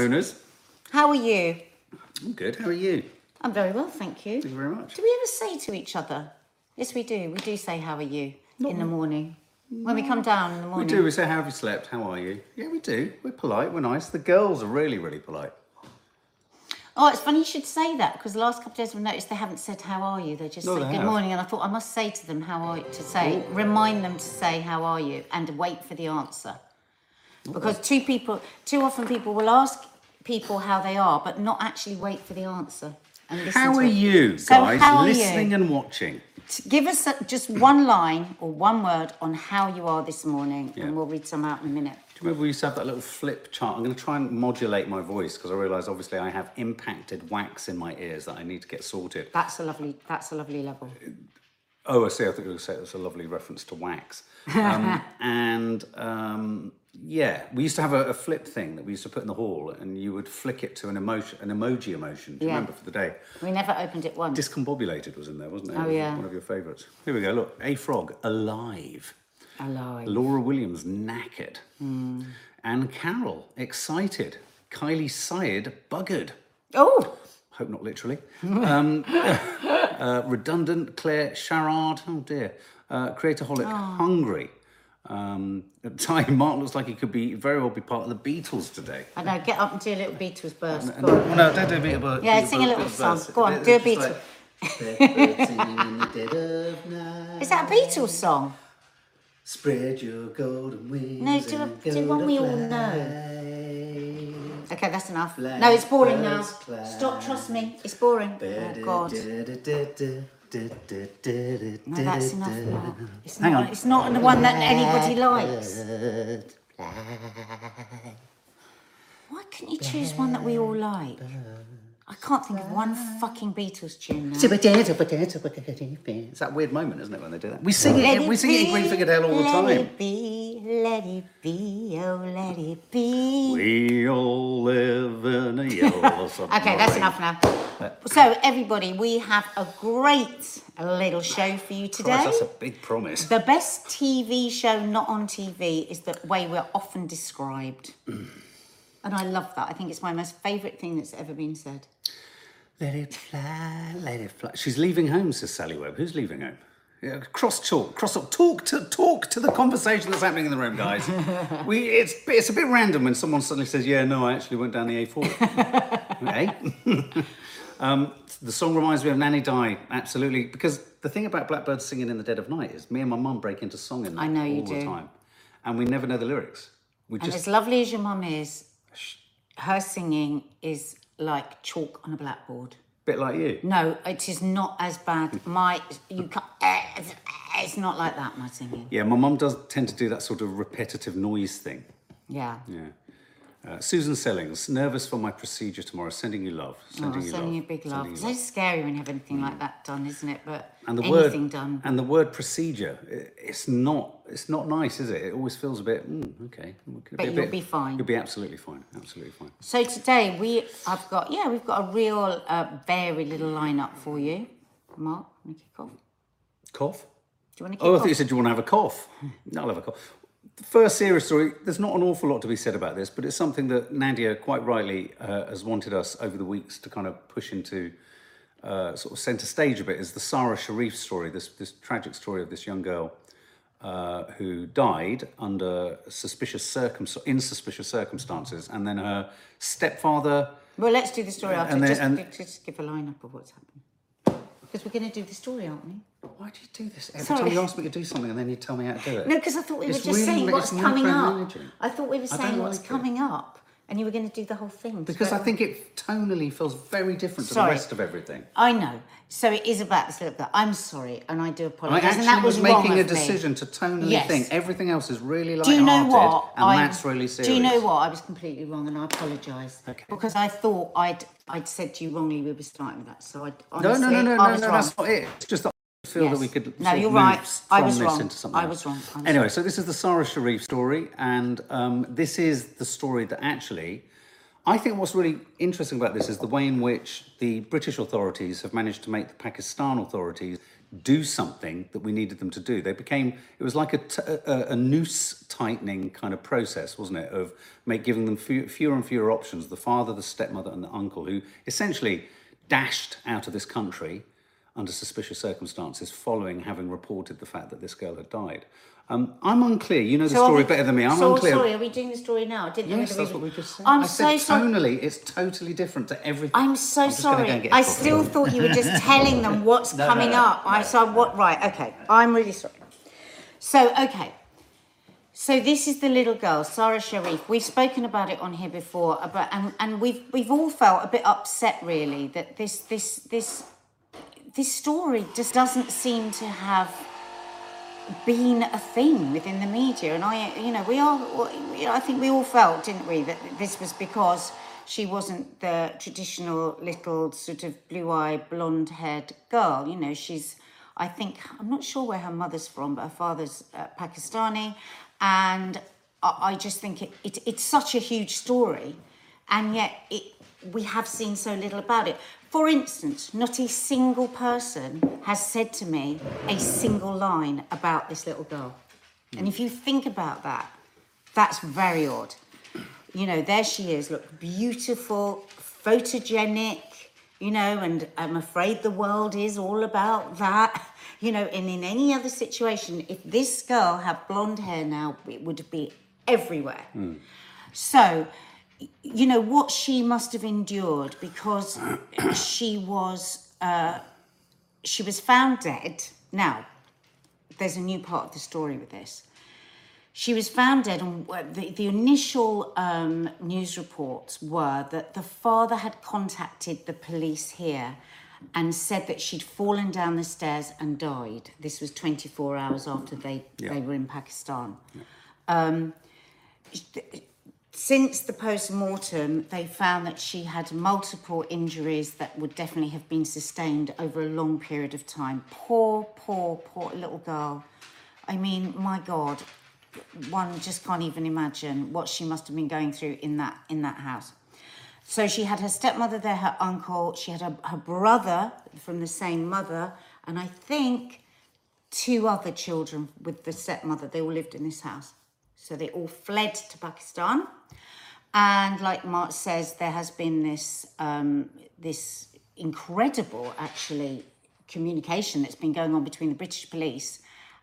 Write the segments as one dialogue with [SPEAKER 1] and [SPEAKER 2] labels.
[SPEAKER 1] owners.
[SPEAKER 2] How are you?
[SPEAKER 1] I'm good. How are you?
[SPEAKER 2] I'm very well, thank you.
[SPEAKER 1] Thank you very much.
[SPEAKER 2] Do we ever say to each other? Yes, we do. We do say, How are you? in the morning. When we come down in the
[SPEAKER 1] We
[SPEAKER 2] morning.
[SPEAKER 1] do. We say, "How have you slept? How are you?" Yeah, we do. We're polite. We're nice. The girls are really, really polite.
[SPEAKER 2] Oh, it's funny you should say that because the last couple of days we've noticed they haven't said how are you. They just
[SPEAKER 1] No,
[SPEAKER 2] say
[SPEAKER 1] they
[SPEAKER 2] good
[SPEAKER 1] have.
[SPEAKER 2] morning, and I thought I must say to them how are you to say oh. remind them to say how are you and wait for the answer. Oh, because two people, too often people will ask people how they are, but not actually wait for the answer. And listen
[SPEAKER 1] How
[SPEAKER 2] to
[SPEAKER 1] are
[SPEAKER 2] it.
[SPEAKER 1] you
[SPEAKER 2] So
[SPEAKER 1] guys?
[SPEAKER 2] how are you?
[SPEAKER 1] listening and watching.
[SPEAKER 2] Give us a, just one line or one word on how you are this morning,
[SPEAKER 1] Yeah.
[SPEAKER 2] and we'll read some out in a minute.
[SPEAKER 1] Do you remember we used to have that little flip chart? I'm going to try and modulate my voice because I realise obviously I have impacted wax in my ears that I need to get sorted.
[SPEAKER 2] That's a lovely. That's a lovely level.
[SPEAKER 1] Oh, I see. I think you were going to say it was a lovely reference to wax. Um, and um, yeah, we used to have a, a flip thing that we used to put in the hall, and you would flick it to an emotion, an emoji emotion. Do you
[SPEAKER 2] Yeah.
[SPEAKER 1] remember for the day?
[SPEAKER 2] We never opened it once.
[SPEAKER 1] Discombobulated was in there, wasn't it?
[SPEAKER 2] Oh,
[SPEAKER 1] It was
[SPEAKER 2] yeah.
[SPEAKER 1] One of your favourites. Here we go. Look, a frog alive.
[SPEAKER 2] Alive.
[SPEAKER 1] Laura Williams knackered. Anne Carroll excited. Kylie Syed buggered.
[SPEAKER 2] Oh,
[SPEAKER 1] Hope not literally. Um, uh, redundant Claire Sharard. Oh dear. Uh, Creatorholic hungry. Um, at time, Mark looks like he could be very well be part of the Beatles today.
[SPEAKER 2] I know. Get up and do a little Beatles burst.
[SPEAKER 1] No,
[SPEAKER 2] Go on.
[SPEAKER 1] no, don't do a Beatles. Burst.
[SPEAKER 2] Yeah, sing a little song. Go on, do a Beatles. Is that a Beatles song?
[SPEAKER 1] Spread your golden wings.
[SPEAKER 2] No, do a-
[SPEAKER 1] and
[SPEAKER 2] do one
[SPEAKER 1] to
[SPEAKER 2] we all
[SPEAKER 1] know.
[SPEAKER 2] Okay, that's enough.
[SPEAKER 1] Fly,
[SPEAKER 2] No, it's boring now.
[SPEAKER 1] birds.
[SPEAKER 2] Stop, trust me. It's boring. Oh, God. No, that's enough. It's
[SPEAKER 1] Hang
[SPEAKER 2] not,
[SPEAKER 1] on.
[SPEAKER 2] It's not the one that anybody likes. Why couldn't you choose one that we all like? I can't think of one ah. fucking Beatles tune now.
[SPEAKER 1] It's that weird moment, isn't it, when they do that? We sing it. We sing it in Green Fingerdale all the
[SPEAKER 2] Let
[SPEAKER 1] time.
[SPEAKER 2] it be, let it be, oh, let it be.
[SPEAKER 1] We all live in a yellow submarine.
[SPEAKER 2] Okay, that's enough now. So, everybody, we have a great little show for you today.
[SPEAKER 1] Christ, that's a big promise.
[SPEAKER 2] The best TV show not on TV is the way we're often described. Mm. and I love that. I think it's my most favourite thing that's ever been said.
[SPEAKER 1] Let it fly, let it fly. She's leaving home, says Sally Webb. Who's leaving home? Yeah, cross talk, cross talk, talk to talk to the conversation that's happening in the room, guys. we it's it's a bit random when someone suddenly says, "Yeah, no, I actually went down the A4." okay. um, the song reminds me of Nanny Di, absolutely, because the thing about blackbirds singing in the dead of night is me and my mum break into song in that
[SPEAKER 2] I know you
[SPEAKER 1] all the time, and we never know the lyrics. We
[SPEAKER 2] And
[SPEAKER 1] just
[SPEAKER 2] as lovely as your mum is, her singing is like chalk on a blackboard.
[SPEAKER 1] bit like you.
[SPEAKER 2] No, it is not as bad. My, you can't, it's not like that, my singing.
[SPEAKER 1] Yeah, my mum does tend to do that sort of repetitive noise thing.
[SPEAKER 2] Yeah.
[SPEAKER 1] Yeah. Uh, Susan Sellings, nervous for my procedure tomorrow. Sending you love.
[SPEAKER 2] Oh,
[SPEAKER 1] Sending you
[SPEAKER 2] sending
[SPEAKER 1] love.
[SPEAKER 2] you big love.
[SPEAKER 1] Sending
[SPEAKER 2] It's so scary when you have anything like that done, isn't it? But
[SPEAKER 1] And the
[SPEAKER 2] anything
[SPEAKER 1] word
[SPEAKER 2] done.
[SPEAKER 1] and the word procedure, it's not it's not nice, is it? It always feels a bit mm, okay.
[SPEAKER 2] But
[SPEAKER 1] a
[SPEAKER 2] you'll
[SPEAKER 1] bit-
[SPEAKER 2] be fine.
[SPEAKER 1] You'll be absolutely fine. Absolutely fine.
[SPEAKER 2] So today we, I've got, yeah, we've got a real uh, varied little lineup for you. Mark, want to kick off?
[SPEAKER 1] Cough.
[SPEAKER 2] Do you want to
[SPEAKER 1] Oh, I
[SPEAKER 2] off?
[SPEAKER 1] thought you said you want to have a cough. No, I'll have a cough. First serious story. There's not an awful lot to be said about this, but it's something that Nadia quite rightly uh, has wanted us over the weeks to kind of push into uh, sort of centre stage a bit. Is the Sara Sharif story? This this tragic story of this young girl uh, who died under suspicious circum in suspicious circumstances, and then her stepfather.
[SPEAKER 2] Well, let's do the story after.
[SPEAKER 1] and then-
[SPEAKER 2] just,
[SPEAKER 1] and-
[SPEAKER 2] just give a lineup of what's happened. Because we're going to do the story, aren't we?
[SPEAKER 1] Why do you do this every
[SPEAKER 2] Sorry.
[SPEAKER 1] time you ask me to do something and then you tell me how to do it?
[SPEAKER 2] No, because I thought we were just
[SPEAKER 1] really-
[SPEAKER 2] saying what's coming up.
[SPEAKER 1] micromanaging.
[SPEAKER 2] I thought we were
[SPEAKER 1] I
[SPEAKER 2] saying what's
[SPEAKER 1] like it.
[SPEAKER 2] coming up, and you were going to do the whole thing.
[SPEAKER 1] Because I think it tonally feels very different to the rest of everything.
[SPEAKER 2] I know. So it is about this little bit. I'm sorry, and I do apologise.
[SPEAKER 1] I actually
[SPEAKER 2] and that was,
[SPEAKER 1] was making a
[SPEAKER 2] of me.
[SPEAKER 1] decision to tonally
[SPEAKER 2] Yes.
[SPEAKER 1] think everything else is really
[SPEAKER 2] Do you know what?
[SPEAKER 1] and
[SPEAKER 2] I,
[SPEAKER 1] that's really serious.
[SPEAKER 2] Do you know what? I was completely wrong, and I apologise
[SPEAKER 1] Okay.
[SPEAKER 2] because I thought I'd I'd said to you wrongly we were starting with that. So I
[SPEAKER 1] No,
[SPEAKER 2] honestly,
[SPEAKER 1] no, no, no, no,
[SPEAKER 2] was
[SPEAKER 1] no, that's not it. It's just that I feel that we could.
[SPEAKER 2] No,
[SPEAKER 1] sort of
[SPEAKER 2] you're right. I was
[SPEAKER 1] this
[SPEAKER 2] wrong.
[SPEAKER 1] Into something
[SPEAKER 2] I was wrong. I was
[SPEAKER 1] anyway, so this is the Sara Sharif story, and um, this is the story that actually. I think what's really interesting about this is the way in which the British authorities have managed to make the Pakistan authorities do something that we needed them to do. They became, it was like a, t- a, a noose tightening kind of process, wasn't it? Of make, giving them few, fewer and fewer options the father, the stepmother, and the uncle, who essentially dashed out of this country under suspicious circumstances following having reported the fact that this girl had died. Um, I'm unclear. You know the
[SPEAKER 2] So
[SPEAKER 1] story
[SPEAKER 2] we-
[SPEAKER 1] better than me. I'm
[SPEAKER 2] so,
[SPEAKER 1] unclear.
[SPEAKER 2] Sorry, are we doing the story now? I didn't know
[SPEAKER 1] Yes, that's what we just said.
[SPEAKER 2] I'm
[SPEAKER 1] I
[SPEAKER 2] so
[SPEAKER 1] said
[SPEAKER 2] sorry.
[SPEAKER 1] tonally, it's totally different to everything.
[SPEAKER 2] I'm so
[SPEAKER 1] gonna
[SPEAKER 2] sorry.
[SPEAKER 1] go coffee.
[SPEAKER 2] still thought you were just telling them what's
[SPEAKER 1] No, no,
[SPEAKER 2] coming
[SPEAKER 1] no,
[SPEAKER 2] up. I so what right, okay. I'm really sorry. So okay. So this is the little girl, Sara Sharif. We've spoken about it on here before, about and, and we've we've all felt a bit upset really that this this this this story just doesn't seem to have been a thing within the media. And i you know we all i think we all felt didn't we that this was because she wasn't the traditional little sort of blue-eyed blonde-haired girl. You know she's i think i'm not sure where her mother's from but her father's uh, pakistani. And I, I just think it, it it's such a huge story. And yet it we have seen so little about it. For instance, not a single person has said to me a single line about this little girl. And if you think about that, that's very odd. You know, there she is, look beautiful, photogenic, you know, and I'm afraid the world is all about that. You know, and in any other situation, if this girl had blonde hair now, it would be everywhere. Hmm. So, y- you know, what she must have endured because she was uh, she was found dead. Now, there's a new part of the story with this. She was found dead, and the, the initial um, news reports were that the father had contacted the police here and said that she'd fallen down the stairs and died. This was 24 hours after they,
[SPEAKER 1] Yeah.
[SPEAKER 2] they were in Pakistan. Um, since the post mortem, they found that she had multiple injuries that would definitely have been sustained over a long period of time. Poor, poor, poor little girl. I mean, my God, one just can't even imagine what she must have been going through in that in that house. So she had her stepmother there, her uncle, she had her, her brother from the same mother, and I think two other children with the stepmother. They all lived in this house. So they all fled to Pakistan. And like Mark says, there has been this um, this incredible actually communication that's been going on between the British police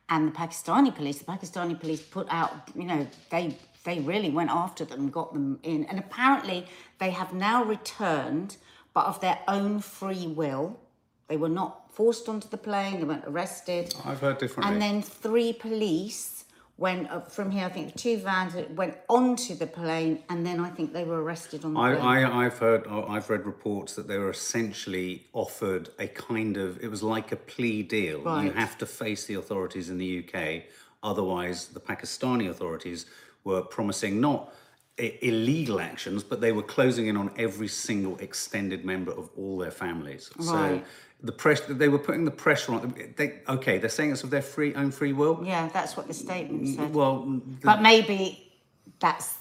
[SPEAKER 2] and the Pakistani police. The Pakistani police put out, you know, they they really went after them, got them in, and apparently they have now returned, but of their own free will. They were not forced onto the plane. They weren't arrested.
[SPEAKER 1] I've heard differently.
[SPEAKER 2] And then three police went up from here. I think two vans went onto the plane, and then I think they were arrested on the
[SPEAKER 1] I,
[SPEAKER 2] plane.
[SPEAKER 1] I, I've heard, uh, I've read reports that they were essentially offered a kind of, it was like a plea deal. You have to face the authorities in the UK, otherwise, the Pakistani authorities were promising not illegal actions, but they were closing in on every single extended member of all their families. So the pressure, they were putting the pressure on. They, okay, they're saying it's of their free own free will.
[SPEAKER 2] yeah, that's what the statement mm, said.
[SPEAKER 1] Well, the-
[SPEAKER 2] but maybe that's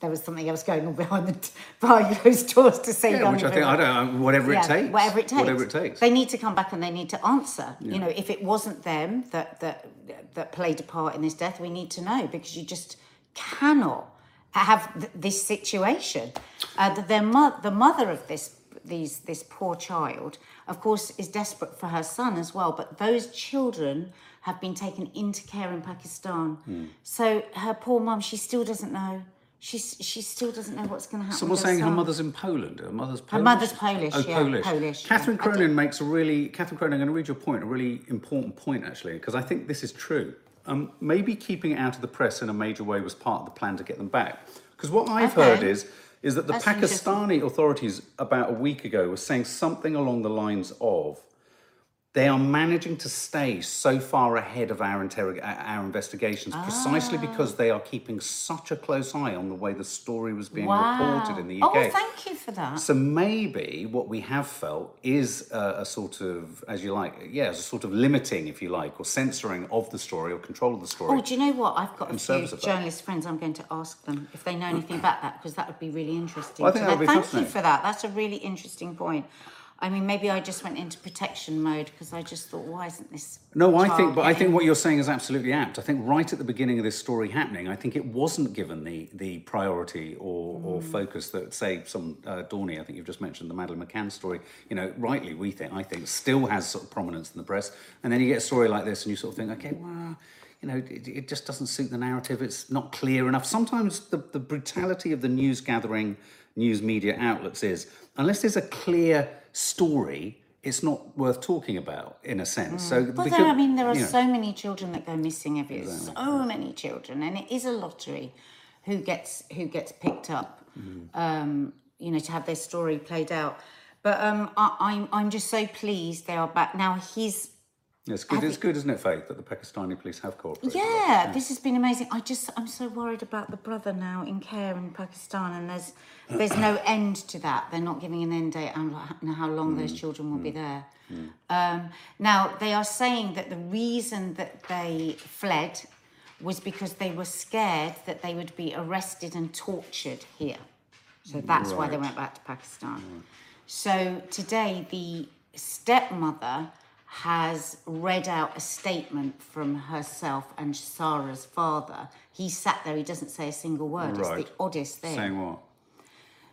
[SPEAKER 2] there was something else going on behind the behind those doors to say.
[SPEAKER 1] yeah, which I think I don't know, whatever
[SPEAKER 2] Yeah,
[SPEAKER 1] it takes.
[SPEAKER 2] Whatever it takes.
[SPEAKER 1] Whatever it takes.
[SPEAKER 2] They need to come back and they need to answer. You know, if it wasn't them that that that played a part in this death, we need to know because you just cannot have th- this situation. Uh, the, their mo- the mother of this these this poor child, of course, is desperate for her son as well. But those children have been taken into care in Pakistan.
[SPEAKER 1] Hmm.
[SPEAKER 2] So her poor mum, she still doesn't know. She's, she still doesn't know what's going to happen.
[SPEAKER 1] Someone's
[SPEAKER 2] her
[SPEAKER 1] saying her mother's in Poland. Her mother's Polish.
[SPEAKER 2] mother's Polish,
[SPEAKER 1] Oh,
[SPEAKER 2] yeah,
[SPEAKER 1] Polish.
[SPEAKER 2] Polish,
[SPEAKER 1] Catherine
[SPEAKER 2] yeah.
[SPEAKER 1] Cronin makes a really. Catherine Cronin. I'm going to read your point. A really important point, actually, because I think this is true. Um, maybe keeping it out of the press in a major way was part of the plan to get them back. Because what I've
[SPEAKER 2] Okay.
[SPEAKER 1] heard is is that the
[SPEAKER 2] That's.
[SPEAKER 1] Pakistani authorities about a week ago were saying something along the lines of they are managing to stay so far ahead of our, interrog- our investigations precisely
[SPEAKER 2] Ah.
[SPEAKER 1] because they are keeping such a close eye on the way the story was being
[SPEAKER 2] Wow.
[SPEAKER 1] reported in the UK.
[SPEAKER 2] Oh, thank you for that.
[SPEAKER 1] So maybe what we have felt is a, a sort of, as you like, yeah, a sort of limiting, if you like, or censoring of the story or control of the story.
[SPEAKER 2] Oh, do you know what? I've got a few journalist friends. I'm going to ask them if they know anything about that because that would be really interesting.
[SPEAKER 1] Well, I think
[SPEAKER 2] to
[SPEAKER 1] that would be
[SPEAKER 2] Thank you for that. That's a really interesting point. I mean, maybe I just went into protection mode because I just thought, why isn't this?
[SPEAKER 1] No, I think, but I think what you're saying is absolutely apt. I think right at the beginning of this story happening, I think it wasn't given the the priority or, or focus that, say, some uh, Dorney. I think you've just mentioned the Madeleine McCann story. You know, rightly, we think, I think, still has sort of prominence in the press. And then you get a story like this, and you sort of think, okay, well, you know, it, it just doesn't suit the narrative. It's not clear enough. Sometimes the, the brutality of the news gathering, news media outlets is unless there's a clear story. It's not worth talking about, in a sense. So,
[SPEAKER 2] Well,
[SPEAKER 1] because-
[SPEAKER 2] there, I mean, there are
[SPEAKER 1] you know.
[SPEAKER 2] so many children that go missing every year. So many children, and it is a lottery who gets who gets picked up.
[SPEAKER 1] Mm-hmm.
[SPEAKER 2] Um, you know, to have their story played out. But um, I, I'm I'm just so pleased they are back now. He's
[SPEAKER 1] It's good. It's good, isn't it, Faith, that the Pakistani police have cooperated? with us?
[SPEAKER 2] yeah, this has been amazing. I just I'm so worried about the brother now in care in Pakistan, and there's there's no end to that. They're not giving an end date on ho- how long those mm, children will be mm, there. Mm. Um, now they are saying that the reason that they fled was because they were scared that they would be arrested and tortured here. So that's why they went back to Pakistan. So today, the stepmother has read out a statement from herself and Sara's father. He sat there, he doesn't say a single word. It's the oddest thing.
[SPEAKER 1] Saying what?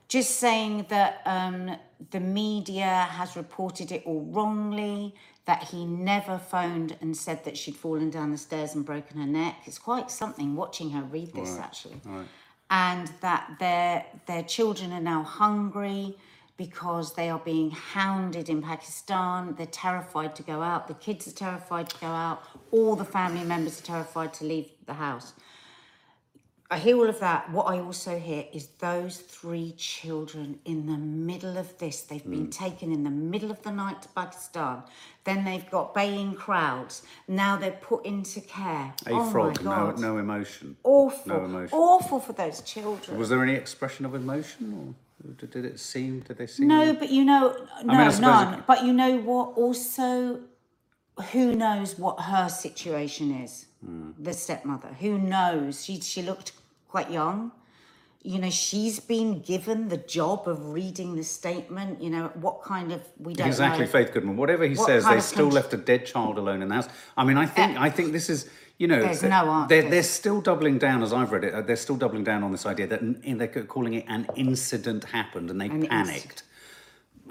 [SPEAKER 2] Just saying that um, the media has reported it all wrongly, that he never phoned and said that she'd fallen down the stairs and broken her neck. It's quite something watching her read this, actually and that their their children are now hungry because they are being hounded in Pakistan. They're terrified to go out. The kids are terrified to go out. All the family members are terrified to leave the house. I hear all of that. What I also hear is those three children in the middle of this. They've been mm. taken in the middle of the night to Pakistan. Then they've got baying crowds. Now they're put into care.
[SPEAKER 1] A
[SPEAKER 2] oh
[SPEAKER 1] frog,
[SPEAKER 2] my
[SPEAKER 1] no, no emotion.
[SPEAKER 2] Awful.
[SPEAKER 1] No emotion.
[SPEAKER 2] Awful for those children.
[SPEAKER 1] Was there any expression of emotion, or did, did it seem? Did they seem?
[SPEAKER 2] No, but you know, no,
[SPEAKER 1] I suppose
[SPEAKER 2] none.
[SPEAKER 1] it-
[SPEAKER 2] But you know what? Also, who knows what her situation is?
[SPEAKER 1] Hmm.
[SPEAKER 2] The stepmother. Who knows? She she looked quite young. You know, she's been given the job of reading the statement. You know, what kind of we don't
[SPEAKER 1] exactly,
[SPEAKER 2] know.
[SPEAKER 1] Faith Goodman. Whatever he
[SPEAKER 2] What
[SPEAKER 1] says, they still
[SPEAKER 2] country-
[SPEAKER 1] left a dead child alone in the house. I mean, I think, I think this is, you know,
[SPEAKER 2] There's
[SPEAKER 1] th-
[SPEAKER 2] no
[SPEAKER 1] They're, they're still doubling down, as I've read it. uh, They're still doubling down on this idea that n- they're calling it an incident happened, and they
[SPEAKER 2] An inc-
[SPEAKER 1] panicked.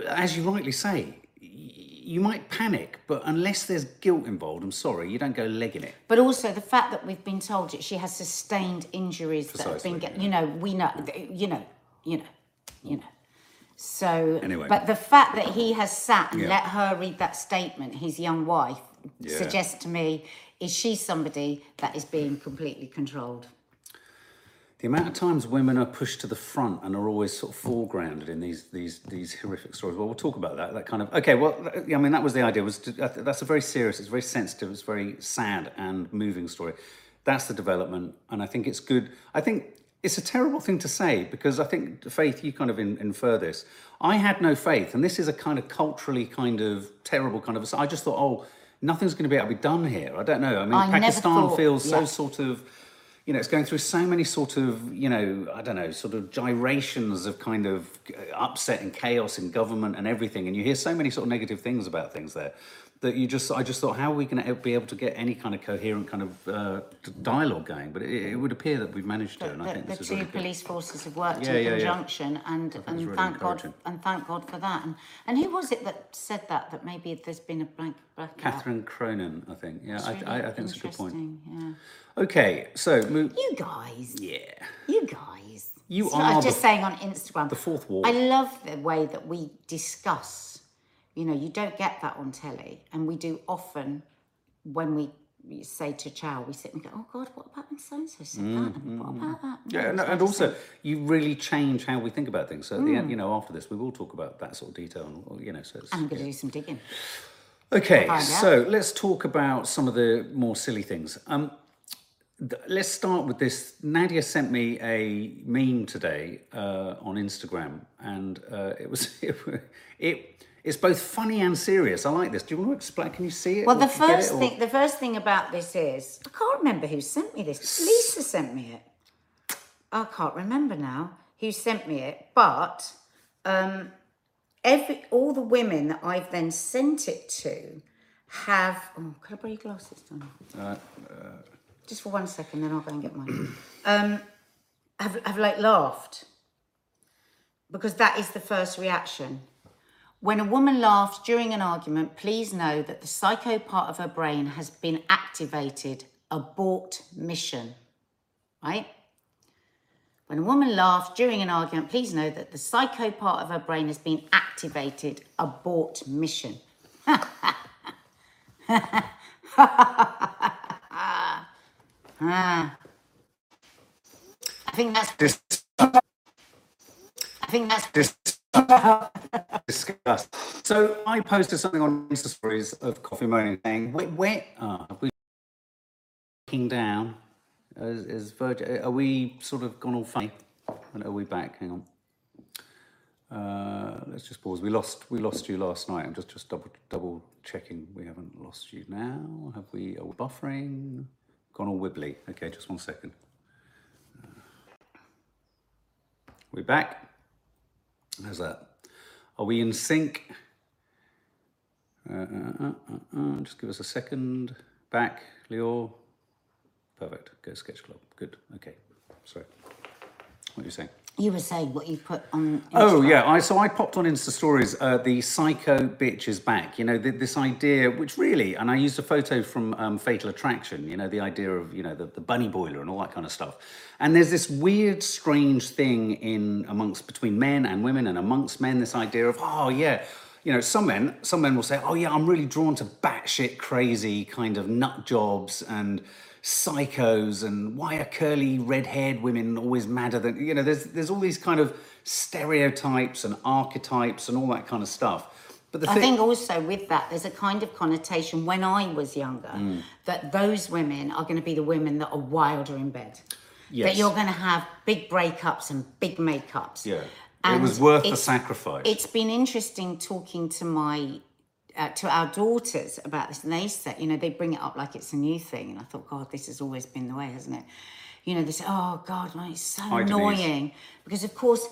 [SPEAKER 1] As you rightly say, you might panic, but unless there's guilt involved, I'm sorry, you don't go legging it.
[SPEAKER 2] But also the fact that we've been told that she has sustained injuries that have been,
[SPEAKER 1] Precisely,
[SPEAKER 2] you know, we know, you know, you know, you know. So,
[SPEAKER 1] Anyway.
[SPEAKER 2] but the fact that he has sat and
[SPEAKER 1] Yeah.
[SPEAKER 2] let her read that statement, his young wife,
[SPEAKER 1] Yeah.
[SPEAKER 2] suggests to me, is she somebody that is being completely controlled?
[SPEAKER 1] The amount of times women are pushed to the front and are always sort of foregrounded in these these these horrific stories. Well, we'll talk about that. That kind of okay. Well, I mean, that was the idea. Was to, that's a very serious, it's very sensitive, it's very sad and moving story. That's the development, and I think it's good. I think it's a terrible thing to say because I think Faith, you kind of in, infer this. I had no faith, and this is a kind of culturally kind of terrible kind of. I just thought, oh, nothing's going to be able to be done here. I don't know. I mean,
[SPEAKER 2] I
[SPEAKER 1] Pakistan
[SPEAKER 2] thought-
[SPEAKER 1] feels so sort of you know, it's going through so many sort of, you know, I don't know, sort of gyrations of kind of upset and chaos in government and everything. And you hear so many sort of negative things about things there that you just, I just thought, how are we going to be able to get any kind of coherent kind of uh, dialogue going? But it, it would appear that we've managed to, and I
[SPEAKER 2] The,
[SPEAKER 1] think
[SPEAKER 2] the
[SPEAKER 1] this is
[SPEAKER 2] two
[SPEAKER 1] really good.
[SPEAKER 2] police forces have worked
[SPEAKER 1] Yeah,
[SPEAKER 2] in
[SPEAKER 1] yeah, yeah.
[SPEAKER 2] conjunction, and and
[SPEAKER 1] really
[SPEAKER 2] thank God and thank God for that. And and who was it that said that? That maybe there's been a blank blackout.
[SPEAKER 1] Catherine Cronin, I think. Yeah, I,
[SPEAKER 2] really
[SPEAKER 1] I, I think it's a good point.
[SPEAKER 2] interesting,
[SPEAKER 1] Okay, so move.
[SPEAKER 2] You guys,
[SPEAKER 1] Yeah.
[SPEAKER 2] you guys.
[SPEAKER 1] You
[SPEAKER 2] So I was
[SPEAKER 1] are
[SPEAKER 2] just
[SPEAKER 1] the-
[SPEAKER 2] saying on Instagram.
[SPEAKER 1] the fourth wall.
[SPEAKER 2] I love the way that we discuss. You know, you don't get that on telly, and we do often when we. say to Chow, we sit and go, "Oh God, what about when so and so said that? And what about that?"
[SPEAKER 1] Mm, Yeah, and, and also you really change how we think about things. So at the
[SPEAKER 2] Hmm.
[SPEAKER 1] end, you know, after this, we will talk about that sort of detail. And, you know, so it's,
[SPEAKER 2] I'm going to do some digging.
[SPEAKER 1] Okay, so let's talk about some of the more silly things. Um, th- let's start with this. Nadia sent me a meme today uh, on Instagram, and uh, it was it. It's both funny and serious. I like this. Do you want to explain? Can you see it?
[SPEAKER 2] Well, the
[SPEAKER 1] do you get
[SPEAKER 2] first
[SPEAKER 1] it,
[SPEAKER 2] thing, the first thing about this is I can't remember who sent me this. Lisa sent me it. I can't remember now who sent me it, but um, every all the women that I've then sent it to have. Oh, could I borrow your glasses, Donny?
[SPEAKER 1] Uh,
[SPEAKER 2] Just for one second, then I'll go and get mine. um, have have like laughed because that is the first reaction. When a woman laughs during an argument, please know that the psycho part of her brain has been activated. Abort mission. Right? When a woman laughs during an argument, please know that the psycho part of her brain has been activated. Abort mission. Ah. I think that's. I think that's.
[SPEAKER 1] dis- discuss. So I posted something on Insta stories of Coffee Moaning saying, where, where ah, are we looking down? Is, is are we sort of gone all funny? And are we back? Hang on. Uh, let's just pause. We lost we lost you last night. I'm just just double double checking. We haven't lost you now. Have we? Are we buffering? Gone all wibbly. Okay, just one second. We're back? How's that? Are we in sync? Uh, uh, uh, uh, uh, just give us a second. Back, Leo. Perfect. Go Sketch Club. Good. Okay. Sorry. What are you saying?
[SPEAKER 2] You were saying what you put on.
[SPEAKER 1] Oh yeah, I so I popped on Insta stories. Uh, the psycho bitch is back. You know th- this idea, which really, and I used a photo from um, Fatal Attraction. You know the idea of you know the, the bunny boiler and all that kind of stuff. And there's this weird, strange thing in amongst between men and women and amongst men. This idea of oh yeah, you know some men some men will say oh yeah I'm really drawn to batshit crazy kind of nut jobs and psychos and why are curly red-haired women always madder than you know there's there's all these kind of stereotypes and archetypes and all that kind of stuff but the
[SPEAKER 2] I
[SPEAKER 1] thing
[SPEAKER 2] think also with that, there's a kind of connotation when I was younger
[SPEAKER 1] Mm.
[SPEAKER 2] that those women are going to be the women that are wilder in bed. That you're going to have big breakups and big makeups.
[SPEAKER 1] yeah it was worth the sacrifice
[SPEAKER 2] It's been interesting talking to my uh, to our daughters about this, and they said, you know, they bring it up like it's a new thing, and I thought, God, this has always been the way, hasn't it? You know, they say, oh God, man, it's so
[SPEAKER 1] Hi,
[SPEAKER 2] annoying because, of course,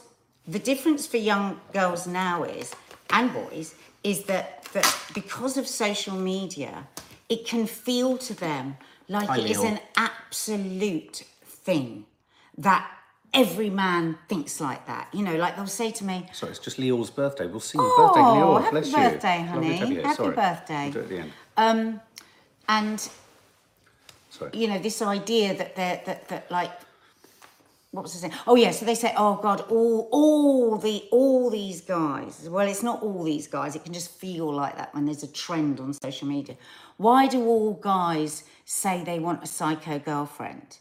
[SPEAKER 2] the difference for young girls now is and boys is that that because of social media, it can feel to them like it is
[SPEAKER 1] Leo.
[SPEAKER 2] an absolute thing that every man thinks like that. You know, like they'll say to me,
[SPEAKER 1] sorry it's just Leo's birthday we'll see your
[SPEAKER 2] Oh,
[SPEAKER 1] birthday Leo
[SPEAKER 2] happy
[SPEAKER 1] bless
[SPEAKER 2] birthday,
[SPEAKER 1] you
[SPEAKER 2] honey.
[SPEAKER 1] you.
[SPEAKER 2] Happy
[SPEAKER 1] sorry.
[SPEAKER 2] birthday.
[SPEAKER 1] I'll do it at the end um,
[SPEAKER 2] and
[SPEAKER 1] sorry
[SPEAKER 2] you know this idea that they're that that like what was I saying? Oh yeah, so they say, oh God, all all the all these guys. Well, it's not all these guys. It can just feel like that when there's a trend on social media. Why do all guys say they want a psycho girlfriend?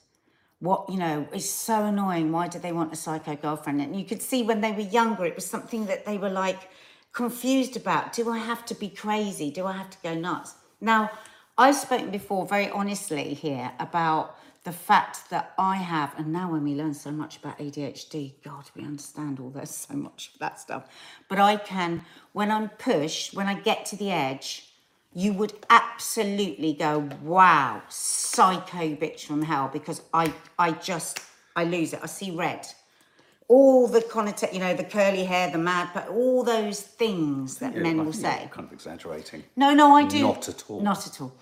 [SPEAKER 2] What you know is so annoying. Why do they want a psycho girlfriend? And you could see when they were younger, it was something that they were like confused about. Do I have to be crazy? Do I have to go nuts? Now, I've spoken before very honestly here about the fact that I have, and now when we learn so much about ADHD, God, we understand all this so much of that stuff. But I can, when I'm pushed, when I get to the edge, you would absolutely go, wow, psycho bitch from hell, because I, I just, I lose it. I see red. All the connotation, you know, the curly hair, the mad, but all those things that men will say.
[SPEAKER 1] kind of exaggerating
[SPEAKER 2] No, no, I do.
[SPEAKER 1] Not at all.
[SPEAKER 2] Not at all.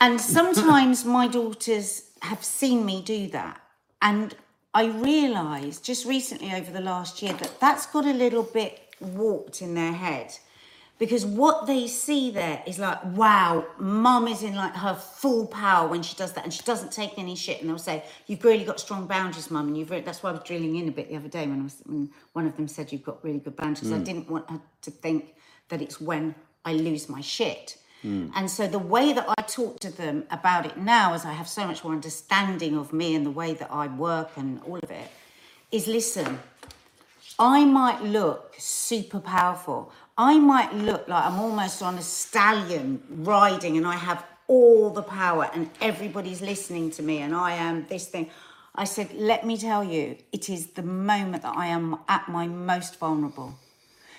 [SPEAKER 2] And sometimes my daughters have seen me do that. And I realised just recently over the last year that that's got a little bit warped in their head. Because what they see there is like, wow, mum is in like her full power when she does that, and she doesn't take any shit. And they'll say, "You've really got strong boundaries, mum." And you've really, that's why I was drilling in a bit the other day when, I was, when one of them said you've got really good boundaries. I mm. didn't want her to think that it's when I lose my shit. Mm. And so the way that I talk to them about it now, as I have so much more understanding of me and the way that I work and all of it, is listen. I might look super powerful. I might look like I'm almost on a stallion riding and I have all the power and everybody's listening to me and I am this thing. I said, let me tell you, it is the moment that I am at my most vulnerable.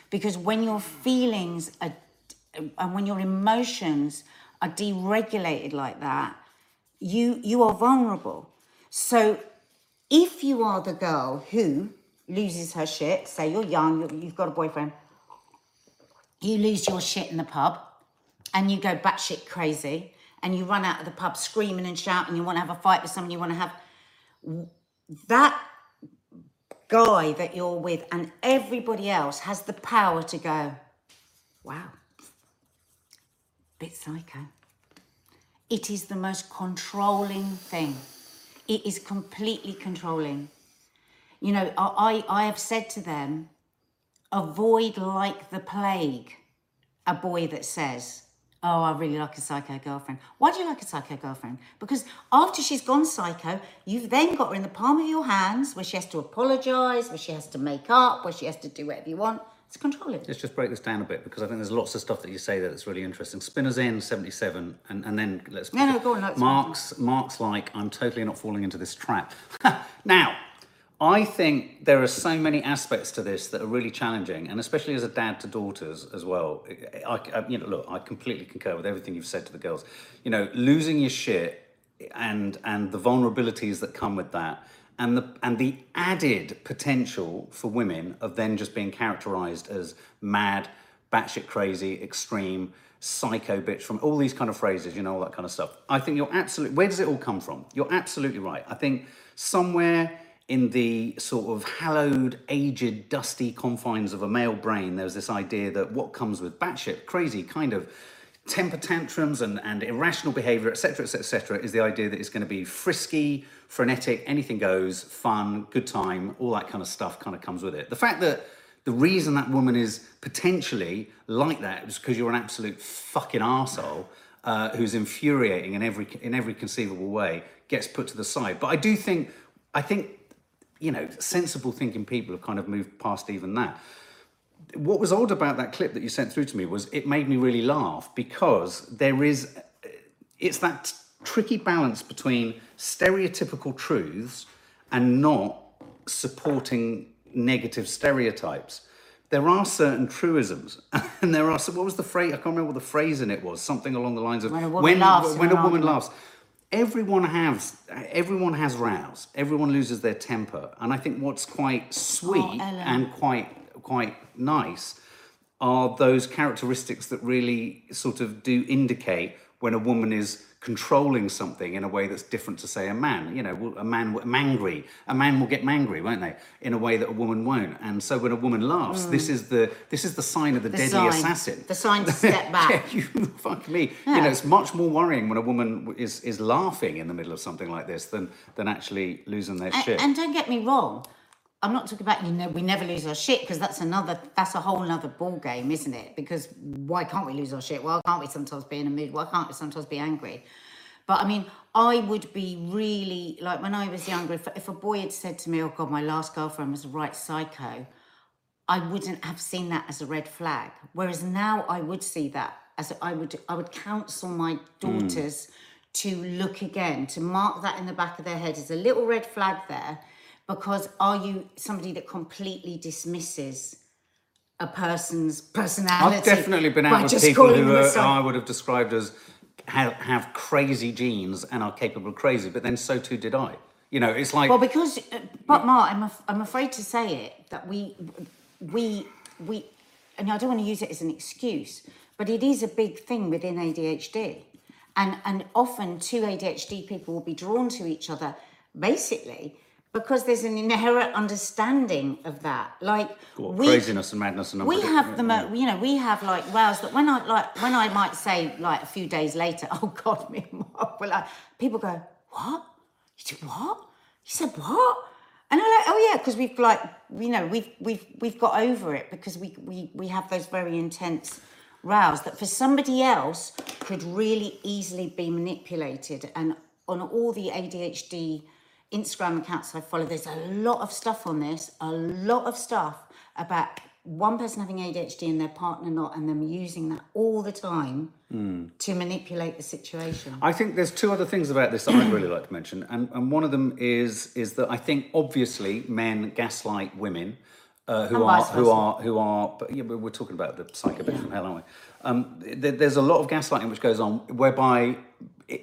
[SPEAKER 2] Because when your feelings are, and when your emotions are deregulated like that, you you are vulnerable. So if you are the girl who loses her shit, say you're young, you- you've got a boyfriend, you lose your shit in the pub and you go batshit crazy and you run out of the pub screaming and shouting, you want to have a fight with someone, you want to have that guy that you're with and everybody else has the power to go, wow, bit psycho. It is the most controlling thing. It is completely controlling. You know, I, I have said to them, avoid like the plague a boy that says, Oh, I really like a psycho girlfriend. Why do you like a psycho girlfriend? Because after she's gone psycho, you've then got her in the palm of your hands where she has to apologize, where she has to make up, where she has to do whatever you want. It's controlling.
[SPEAKER 1] Let's just break this down a bit because I think there's lots of stuff that you say that's really interesting. Spinner's in 77, and, and then let's.
[SPEAKER 2] No, no, go on,
[SPEAKER 1] Mark's, Mark's like, I'm totally not falling into this trap. now, I think there are so many aspects to this that are really challenging, and especially as a dad to daughters as well. I, I, you know, look, I completely concur with everything you've said to the girls. You know, losing your shit and and the vulnerabilities that come with that, and the and the added potential for women of then just being characterized as mad, batshit crazy, extreme, psycho bitch from all these kind of phrases, you know, all that kind of stuff. I think you're absolutely. Where does it all come from? You're absolutely right. I think somewhere in the sort of hallowed, aged, dusty confines of a male brain, there's this idea that what comes with batshit, crazy kind of temper tantrums and, and irrational behavior, etc., etc., is the idea that it's going to be frisky, frenetic, anything goes, fun, good time, all that kind of stuff kind of comes with it. The fact that the reason that woman is potentially like that is because you're an absolute fucking arsehole uh, who's infuriating in every in every conceivable way gets put to the side. But I do think I think you know, sensible thinking people have kind of moved past even that. What was odd about that clip that you sent through to me was it made me really laugh because there is, it's that tricky balance between stereotypical truths and not supporting negative stereotypes. There are certain truisms, and there are. What was the phrase? I can't remember what the phrase in it was. Something along the lines of
[SPEAKER 2] when a woman laughs,
[SPEAKER 1] when a woman laughs everyone has everyone has rows. Everyone loses their temper. And i think what's quite sweet
[SPEAKER 2] Oh,
[SPEAKER 1] and quite quite nice are those characteristics that really sort of do indicate when a woman is controlling something in a way that's different to say a man you know a man will- mangry a man will get mangry won't they in a way that a woman won't and so when a woman laughs this is the this is the sign of the,
[SPEAKER 2] Mm. The
[SPEAKER 1] deadly
[SPEAKER 2] sign.
[SPEAKER 1] assassin
[SPEAKER 2] The sign to step back.
[SPEAKER 1] yeah, you fuck me. You know, it's much more worrying when a woman is is laughing in the middle of something like this than than actually losing their
[SPEAKER 2] And,
[SPEAKER 1] shit.
[SPEAKER 2] and don't get me wrong, I'm not talking about you know we never lose our shit because that's another that's a whole nother ball game, isn't it? Because why can't we lose our shit? Why can't we sometimes be in a mood? Why can't we sometimes be angry? But I mean, I would be really like when I was younger. If, if a boy had said to me, "Oh God, my last girlfriend was a right psycho," I wouldn't have seen that as a red flag. Whereas now I would see that as I would I would counsel my hmm. daughters to look again, to mark that in the back of their head as a little red flag there, because are you somebody that completely dismisses a person's personality?
[SPEAKER 1] I've definitely been out with people who are. I would have described as have, have crazy genes and are capable of crazy, but then so too did I. You know, it's like
[SPEAKER 2] Well, because, uh, but Mark, I'm, af- I'm afraid to say it that we, we, we, and I don't want to use it as an excuse, but it is a big thing within ADHD. And, and often two ADHD people will be drawn to each other basically because there's an inherent understanding of that. Like, we,
[SPEAKER 1] craziness and madness and
[SPEAKER 2] we have the mo- you know we have like rows that when I like when I might say like a few days later oh God me and Mark were like people go what? You did what? You said what? And I'm like oh yeah because we've like you know we've we've we've got over it because we we we have those very intense rows that for somebody else could really easily be manipulated and on all the ADHD Instagram accounts I follow, there's a lot of stuff on this, a lot of stuff about one person having ADHD and their partner not, and them using that all the time to manipulate the situation.
[SPEAKER 1] I think there's two other things about this that I'd really like to mention, and, and one of them is is that I think obviously men gaslight women uh, who are who are who are. But yeah, we're talking about the psycho bitch from hell, aren't we? Um, there, there's a lot of gaslighting which goes on, whereby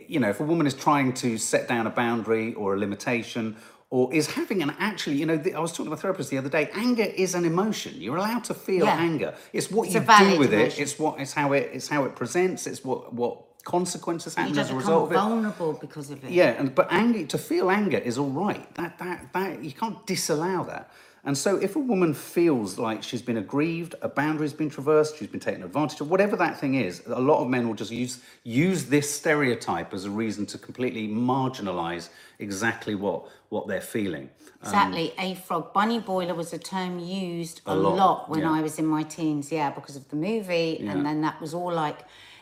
[SPEAKER 1] you know if a woman is trying to set down a boundary or a limitation or is having an actually, you know, I was talking to my therapist the other day. Anger is an emotion. You're allowed to feel
[SPEAKER 2] Yeah.
[SPEAKER 1] anger. It's what
[SPEAKER 2] It's
[SPEAKER 1] you do with
[SPEAKER 2] emotion.
[SPEAKER 1] it. It's what it's how it it's how it presents. It's what what consequences happen as a result of it.
[SPEAKER 2] vulnerable because of it.
[SPEAKER 1] Yeah, and but anger to feel anger is all right. That that that you can't disallow that. And so if a woman feels like she's been aggrieved, a boundary's been traversed, she's been taken advantage of, whatever that thing is, a lot of men will just use use this stereotype as a reason to completely marginalize exactly what what they're feeling.
[SPEAKER 2] Um, exactly. a frog. Bunny boiler was a term used a,
[SPEAKER 1] lot,
[SPEAKER 2] lot, when
[SPEAKER 1] yeah.
[SPEAKER 2] I was in my teens, yeah, because of the movie.
[SPEAKER 1] Yeah.
[SPEAKER 2] And then that was all like,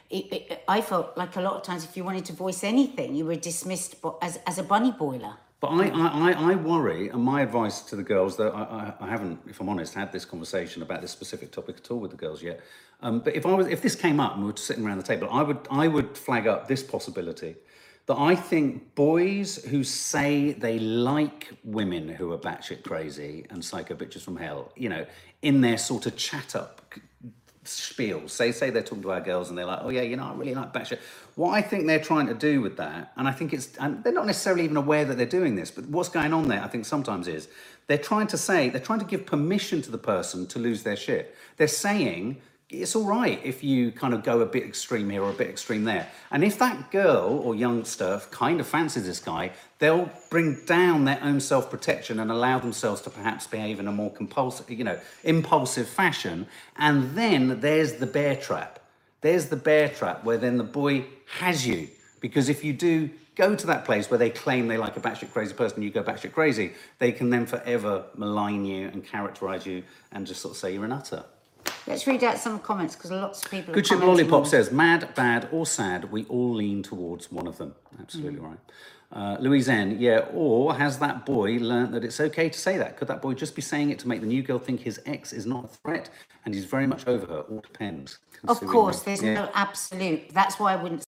[SPEAKER 2] it, it, I felt like a lot of times if you wanted to voice anything, you were dismissed as, as a bunny boiler.
[SPEAKER 1] But I, I, I, worry, and my advice to the girls, though I, I haven't, if I'm honest, had this conversation about this specific topic at all with the girls yet. Um, but if I was, if this came up and we were sitting around the table, I would, I would flag up this possibility that I think boys who say they like women who are batshit crazy and psycho bitches from hell, you know, in their sort of chat up spiel. Say say they're talking to our girls and they're like, oh yeah, you know, I really like batshit. What I think they're trying to do with that, and I think it's, and they're not necessarily even aware that they're doing this, but what's going on there, I think sometimes is they're trying to say they're trying to give permission to the person to lose their shit. They're saying it's all right if you kind of go a bit extreme here or a bit extreme there. And if that girl or youngster kind of fancies this guy, they'll bring down their own self-protection and allow themselves to perhaps behave in a more compulsive, you know, impulsive fashion. And then there's the bear trap. There's the bear trap where then the boy has you. Because if you do go to that place where they claim they like a batshit crazy person, you go batshit crazy, they can then forever malign you and characterize you and just sort of say you're an utter.
[SPEAKER 2] Let's read out some comments because lots of people.
[SPEAKER 1] Good Chip Lollipop says, mad, bad, or sad, we all lean towards one of them. Absolutely right. Uh, Louise N, yeah, or has that boy learnt that it's okay to say that? Could that boy just be saying it to make the new girl think his ex is not a threat and he's very much over her? All depends.
[SPEAKER 2] Of course, there's
[SPEAKER 1] Yeah.
[SPEAKER 2] no absolute. That's why I wouldn't.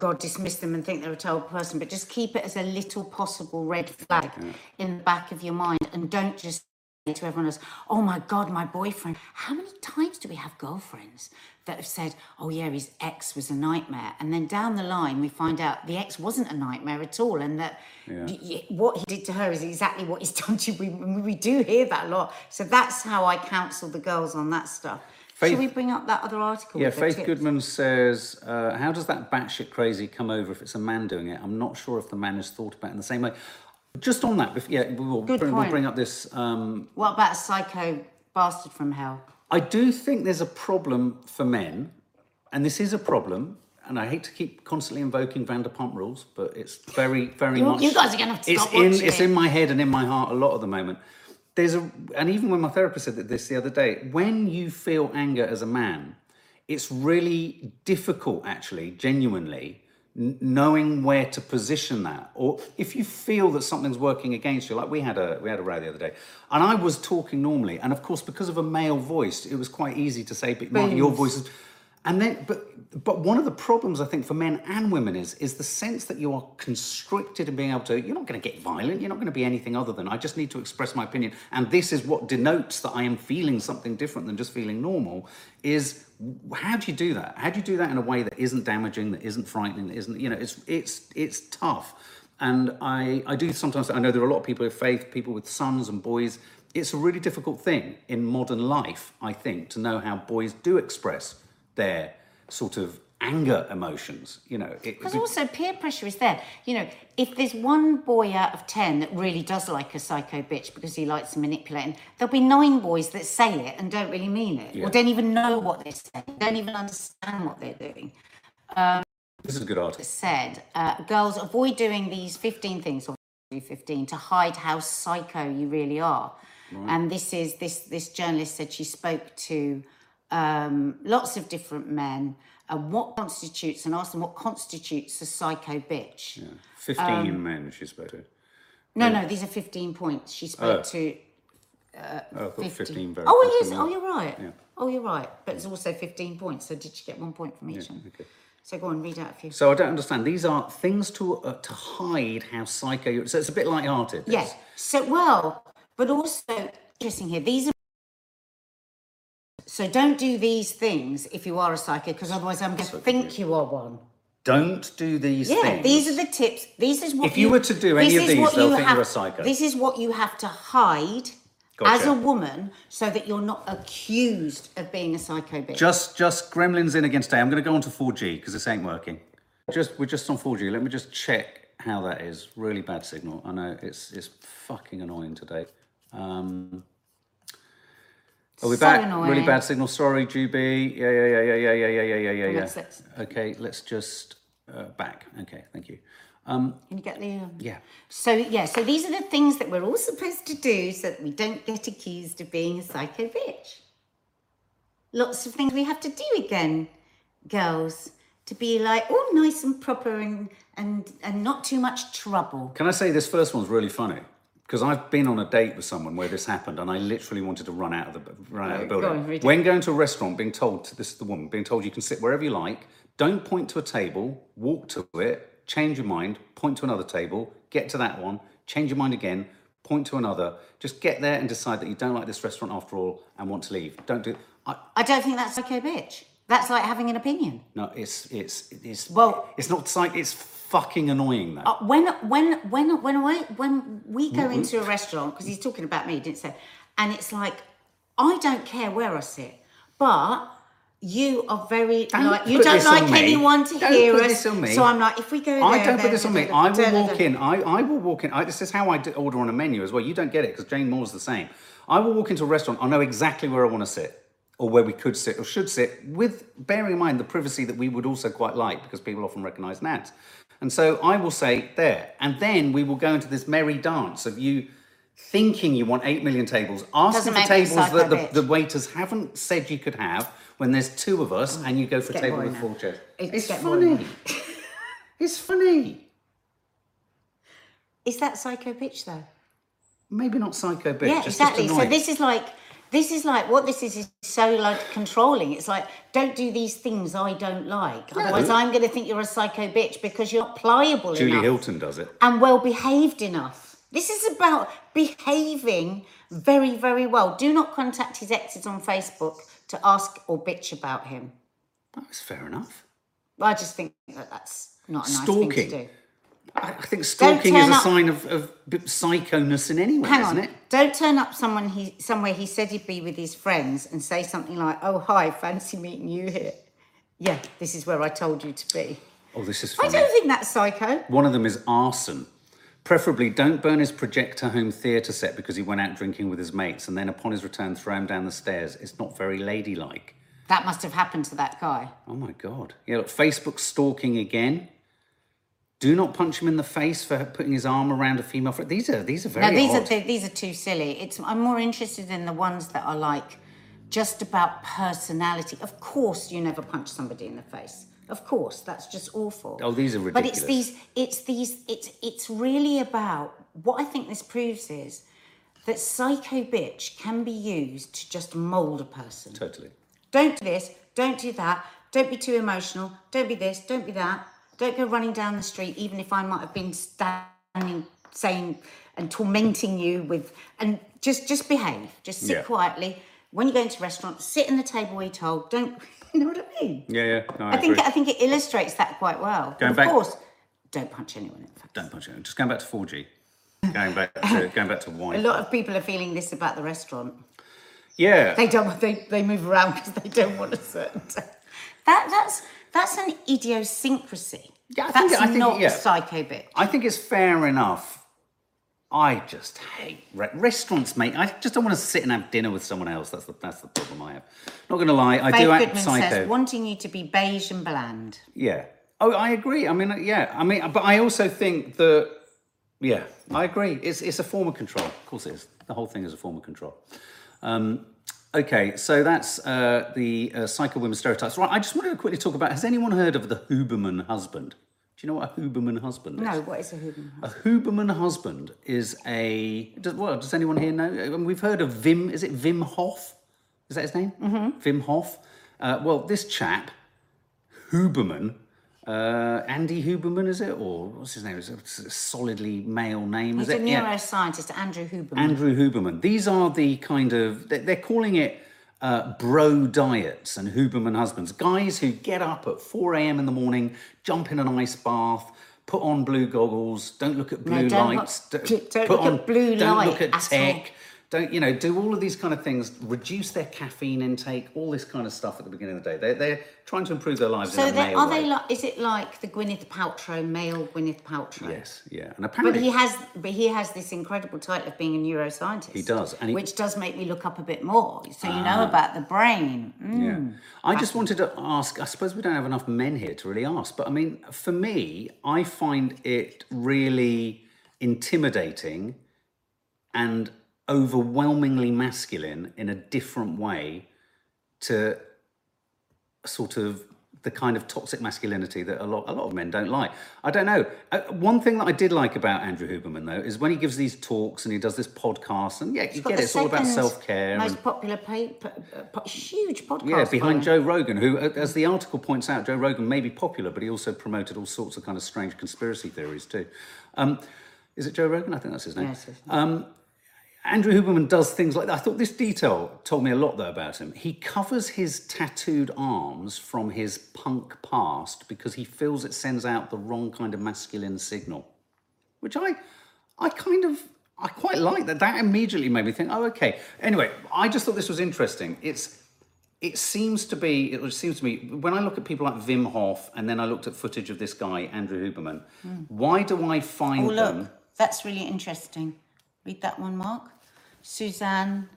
[SPEAKER 2] God dismiss them and think they're a terrible person, but just keep it as a little possible red flag in the back of your mind, and don't just to everyone else, "Oh my God, my boyfriend." How many times do we have girlfriends that have said, "Oh yeah, his ex was a nightmare," and then down the line we find out the ex wasn't a nightmare at all, and that y- y- what he did to her is exactly what he's done to you. We, we do hear that a lot, so that's how I counsel the girls on that stuff.
[SPEAKER 1] Faith-
[SPEAKER 2] Shall we bring up that other article?
[SPEAKER 1] Yeah, Faith? Goodman says, uh, how does that batshit crazy come over if it's a man doing it? I'm not sure if the man is thought about in the same way. Just on that, yeah, we will
[SPEAKER 2] Good
[SPEAKER 1] bring, we'll bring up this um,
[SPEAKER 2] What about a psycho bastard from hell?
[SPEAKER 1] I do think there's a problem for men, and this is a problem. And I hate to keep constantly invoking Vanderpump Rules, but it's very, very
[SPEAKER 2] You-
[SPEAKER 1] much.
[SPEAKER 2] you guys are gonna have to
[SPEAKER 1] it's
[SPEAKER 2] stop
[SPEAKER 1] in,
[SPEAKER 2] watching
[SPEAKER 1] It's
[SPEAKER 2] it.
[SPEAKER 1] in my head and in my heart a lot at the moment. There's a, and even when my therapist said this the other day, when you feel anger as a man, it's really difficult, actually, genuinely, knowing where to position that. Or if you feel that something's working against you, like we had a we had a row the other day, and I was talking normally, and of course, because of a male voice, it was quite easy to say, "But Mark, your voice is." And then, but but one of the problems I think for men and women is is the sense that you are constricted in being able to. You're not going to get violent. You're not going to be anything other than I just need to express my opinion, and this is what denotes that I am feeling something different than just feeling normal. Is how do you do that? How do you do that in a way that isn't damaging, that isn't frightening, that isn't you know? It's it's it's tough, and I I do sometimes. I know there are a lot of people of faith, people with sons and boys. It's a really difficult thing in modern life, I think, to know how boys do express their sort of anger emotions. You know,
[SPEAKER 2] Because also peer pressure is there. You know, if there's one boy out of ten that really does like a psycho bitch because he likes to manipulate, and there'll be nine boys that say it and don't really mean it,
[SPEAKER 1] Yeah.
[SPEAKER 2] or don't even know what they're saying, don't even understand what they're doing.
[SPEAKER 1] this is a good article.
[SPEAKER 2] Said, uh, girls avoid doing these 15 things or 15 to hide how psycho you really are. And this is this this journalist said she spoke to um, lots of different men and what constitutes and asked them what constitutes a psycho bitch.
[SPEAKER 1] Yeah. Fifteen men she spoke to.
[SPEAKER 2] No, no, these are 15 points. She spoke
[SPEAKER 1] Oh.
[SPEAKER 2] to
[SPEAKER 1] Oh,
[SPEAKER 2] 15.
[SPEAKER 1] fifteen. very
[SPEAKER 2] Oh, it is. Oh, you're right.
[SPEAKER 1] Yeah.
[SPEAKER 2] Oh, you're right. But it's also 15 points. So did you get one point from each? one?
[SPEAKER 1] okay.
[SPEAKER 2] So go on, read out a few.
[SPEAKER 1] So I don't understand. These are things to uh, to hide how psycho. you So it's a bit light-hearted.
[SPEAKER 2] Yes. So well, but also interesting here. These are. So don't do these things if you are a psycho, because otherwise I'm going to think you are one.
[SPEAKER 1] Don't do these
[SPEAKER 2] Yeah,
[SPEAKER 1] things.
[SPEAKER 2] these are the tips. These is what
[SPEAKER 1] If you were to do any
[SPEAKER 2] this
[SPEAKER 1] of
[SPEAKER 2] is
[SPEAKER 1] these,
[SPEAKER 2] what
[SPEAKER 1] they'll
[SPEAKER 2] you
[SPEAKER 1] think
[SPEAKER 2] have,
[SPEAKER 1] you're a psycho.
[SPEAKER 2] This is what you have to hide as
[SPEAKER 1] Gotcha.
[SPEAKER 2] a woman, so that you're not accused of being a psycho bitch.
[SPEAKER 1] Just, just gremlins in again today. I'm going to go on to 4G because this ain't working. Just, we're just on 4G. Let me just check how that is. Really bad signal. I know it's, it's fucking annoying today. Um, are we
[SPEAKER 2] So
[SPEAKER 1] back?
[SPEAKER 2] annoying.
[SPEAKER 1] Really bad signal. Sorry, Juby. Yeah, yeah, yeah, yeah, yeah, yeah, yeah, yeah, yeah, yeah.
[SPEAKER 2] Let's-
[SPEAKER 1] Okay, let's just uh, back. Okay, thank you. Um,
[SPEAKER 2] Can you get the? Um...
[SPEAKER 1] yeah.
[SPEAKER 2] So yeah, so these are the things that we're all supposed to do so that we don't get accused of being a psycho bitch. Lots of things we have to do again, girls, to be like all nice and proper and and and not too much trouble.
[SPEAKER 1] Can I say this first one's really funny? Because I've been on a date with someone where this happened, and I literally wanted to run out of the run out of the
[SPEAKER 2] Go
[SPEAKER 1] building.
[SPEAKER 2] on,
[SPEAKER 1] when going to a restaurant, being told this is the woman, being told you can sit wherever you like, don't point to a table, walk to it, change your mind, point to another table, get to that one, change your mind again, point to another. Just get there and decide that you don't like this restaurant after all and want to leave. Don't do. I,
[SPEAKER 2] I don't think that's okay, bitch. That's like having an opinion.
[SPEAKER 1] no, it's it's it's
[SPEAKER 2] Well-
[SPEAKER 1] it's not like it's fucking annoying though.
[SPEAKER 2] Uh, when when when when I, when we go into a restaurant because he's talking about me, didn't say, and it's like I don't care where I sit, but you are very
[SPEAKER 1] Don't
[SPEAKER 2] like you
[SPEAKER 1] put
[SPEAKER 2] don't
[SPEAKER 1] this on
[SPEAKER 2] like
[SPEAKER 1] me.
[SPEAKER 2] anyone to
[SPEAKER 1] Don't
[SPEAKER 2] hear
[SPEAKER 1] put
[SPEAKER 2] us.
[SPEAKER 1] this on me.
[SPEAKER 2] So I'm like, if we go there,
[SPEAKER 1] I don't put this on me. I will walk in. I, I will walk in. I, this is how I order on a menu as well. You don't get it because Jane Moore's the same. I will walk into a restaurant. I know exactly where I want to sit or where we could sit or should sit with bearing in mind the privacy that we would also quite like because people often recognise Nads. And so I will say there. And then we will go into this merry dance of you thinking you want 8 million tables, asking for
[SPEAKER 2] make me a
[SPEAKER 1] tables that the, the waiters haven't said you could have when there's two of us oh, and you go for a table with
[SPEAKER 2] now.
[SPEAKER 1] four chairs.
[SPEAKER 2] It's
[SPEAKER 1] It's, funny. it's funny.
[SPEAKER 2] Is that psycho bitch though?
[SPEAKER 1] Maybe not psycho bitch.
[SPEAKER 2] yeah,
[SPEAKER 1] just,
[SPEAKER 2] exactly. So this is like this is like what this is is so like controlling. It's like don't do these things I don't like. Otherwise, I'm going to think you're a psycho bitch because you're not pliable enough.
[SPEAKER 1] Julie
[SPEAKER 2] enough
[SPEAKER 1] Hilton does it.
[SPEAKER 2] and well behaved enough. This is about behaving very, very well. Do not contact his exes on Facebook to ask or bitch about him.
[SPEAKER 1] That's fair enough.
[SPEAKER 2] I just think that that's not a nice thing to do.
[SPEAKER 1] I, think stalking is a
[SPEAKER 2] up-
[SPEAKER 1] sign of, of psychoness in anyone,
[SPEAKER 2] Hang
[SPEAKER 1] isn't
[SPEAKER 2] on.
[SPEAKER 1] it?
[SPEAKER 2] Don't turn up someone he somewhere he said he'd be with his friends and say something like, "Oh hi, fancy meeting you here." Yeah, this is where I told you to be.
[SPEAKER 1] Oh, this is
[SPEAKER 2] I don't think that's psycho.
[SPEAKER 1] One of them is arson. Preferably, don't burn his projector home theatre set because he went out drinking with his mates and then upon his return throw him down the stairs. It's not very ladylike.
[SPEAKER 2] That must have happened to that guy.
[SPEAKER 1] Oh my God. Yeah, look, Facebook stalking again. Do not punch him in the face for putting his arm around a female friend. These are these are very
[SPEAKER 2] No, these
[SPEAKER 1] odd.
[SPEAKER 2] are th- these are too silly. It's I'm more interested in the ones that are like just about personality. Of course, you never punch somebody in the face. Of course, that's just awful.
[SPEAKER 1] Oh, these are ridiculous.
[SPEAKER 2] But it's these. It's these. It's it's really about what I think this proves is that psycho bitch can be used to just mold a person.
[SPEAKER 1] Totally.
[SPEAKER 2] Don't do this. Don't do that. Don't be too emotional. Don't be this. Don't be that. Don't go running down the street, even if I might have been standing, saying and tormenting you with. And just just behave. Just sit
[SPEAKER 1] Yeah.
[SPEAKER 2] quietly. When you go into a restaurant, sit in the table we told. Don't. You know what I mean?
[SPEAKER 1] Yeah, yeah. No, I,
[SPEAKER 2] I think. I think it illustrates that quite well.
[SPEAKER 1] Going
[SPEAKER 2] of
[SPEAKER 1] back-
[SPEAKER 2] course, don't punch anyone in the face.
[SPEAKER 1] Don't punch anyone. Just going back to 4G. Going back to going back to wine.
[SPEAKER 2] A lot of people are feeling this about the restaurant.
[SPEAKER 1] Yeah.
[SPEAKER 2] They don't. They, they move around because they don't want a certain. That that's that's an idiosyncrasy.
[SPEAKER 1] Yeah, I
[SPEAKER 2] that's
[SPEAKER 1] think- I think-
[SPEAKER 2] not
[SPEAKER 1] yeah.
[SPEAKER 2] psycho bitch.
[SPEAKER 1] I think it's fair enough. I just hate re- restaurants, mate. I just don't want to sit and have dinner with someone else. That's the that's the problem I have. Not going to lie, I do act
[SPEAKER 2] Goodman
[SPEAKER 1] psycho.
[SPEAKER 2] says wanting you to be beige and bland.
[SPEAKER 1] Yeah. Oh, I agree. I mean, yeah. I mean, but I also think that, yeah, I agree. It's it's a form of control. Of course, it is. The whole thing is a form of control. Um, okay, so that's uh, the uh, psycho women stereotypes. Right. I just wanted to quickly talk about. Has anyone heard of the Huberman husband? Do you know what a Huberman husband is?
[SPEAKER 2] No, what is a Huberman?
[SPEAKER 1] A Huberman husband is a. Does, well, does anyone here know? I mean, we've heard of Vim. Is it Wim Hof? Is that his name? Mm-hmm. Wim Hof. Uh, well, this chap, Huberman, uh, Andy Huberman, is it? Or what's his name? It's a, a solidly male name,
[SPEAKER 2] He's
[SPEAKER 1] is
[SPEAKER 2] a
[SPEAKER 1] it? Yeah.
[SPEAKER 2] neuroscientist, Andrew Huberman.
[SPEAKER 1] Andrew Huberman. These are the kind of. They're, calling it uh, bro diets and Huberman husbands, guys who get up at 4 a.m. in the morning, jump in an ice bath, put on blue goggles, don't look at blue
[SPEAKER 2] don't
[SPEAKER 1] lights,
[SPEAKER 2] look-
[SPEAKER 1] don't,
[SPEAKER 2] don't
[SPEAKER 1] put
[SPEAKER 2] look
[SPEAKER 1] on,
[SPEAKER 2] at blue
[SPEAKER 1] don't
[SPEAKER 2] light
[SPEAKER 1] look at
[SPEAKER 2] at
[SPEAKER 1] tech.
[SPEAKER 2] all.
[SPEAKER 1] Don't you know? Do all of these kind of things, reduce their caffeine intake, all this kind of stuff at the beginning of the day. They're, they're trying to improve their lives
[SPEAKER 2] So
[SPEAKER 1] in a
[SPEAKER 2] they,
[SPEAKER 1] male
[SPEAKER 2] are
[SPEAKER 1] way.
[SPEAKER 2] they like? Is it like the Gwyneth Paltrow, male Gwyneth Paltrow?
[SPEAKER 1] Yes, yeah, and apparently But
[SPEAKER 2] he has, but he has this incredible title of being a neuroscientist.
[SPEAKER 1] He does, and he-
[SPEAKER 2] which does make me look up a bit more, so you know about the brain. Mm.
[SPEAKER 1] Yeah. I just wanted to ask, I suppose we don't have enough men here to really ask, but I mean, for me, I find it really intimidating and overwhelmingly masculine in a different way to sort of the kind of toxic masculinity that a lot a lot of men don't like. I don't know. Uh, one thing that I did like about Andrew Huberman though is when he gives these talks and he does this podcast and yeah, you get it, it's all about self care.
[SPEAKER 2] Most popular, pa- pa- uh, po- huge podcast.
[SPEAKER 1] Yeah, behind. Joe Rogan, who, uh, as the article points out, Joe Rogan may be popular, but he also promoted all sorts of kind of strange conspiracy theories too. Um, is it Joe Rogan? I think that's his name.
[SPEAKER 2] Yes.
[SPEAKER 1] Um, Andrew Huberman does things like that. I thought this detail told me a lot though about him. He covers his tattooed arms from his punk past because he feels it sends out the wrong kind of masculine signal, which I, I kind of, I quite like that. That immediately made me think, oh, okay. Anyway, I just thought this was interesting. It's, it seems to be, it seems to me, when I look at people like Wim Hof and then I looked at footage of this guy, Andrew Huberman, hmm. why do I find
[SPEAKER 2] Oh, look,
[SPEAKER 1] them?
[SPEAKER 2] that's really interesting. Read that one, Mark. Suzanne,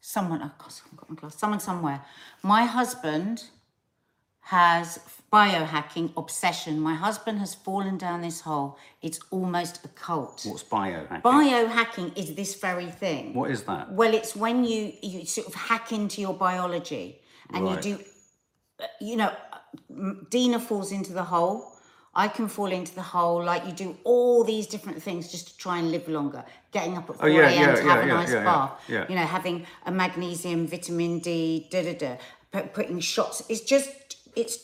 [SPEAKER 2] someone, oh God, I've got my glass. Someone somewhere. My husband has biohacking obsession. My husband has fallen down this hole. It's almost a cult.
[SPEAKER 1] What's biohacking?
[SPEAKER 2] Biohacking is this very thing.
[SPEAKER 1] what is that?
[SPEAKER 2] Well, it's when you you sort of hack into your biology and
[SPEAKER 1] Right.
[SPEAKER 2] you do, you know, Dina falls into the hole. I can fall into the hole. Like you do all these different things just to try and live longer. Getting up at 4
[SPEAKER 1] Oh, yeah,
[SPEAKER 2] a.m.
[SPEAKER 1] yeah,
[SPEAKER 2] to
[SPEAKER 1] yeah,
[SPEAKER 2] have a nice bath. You know, having a magnesium, vitamin D, da da da. pu- Putting shots. It's just it's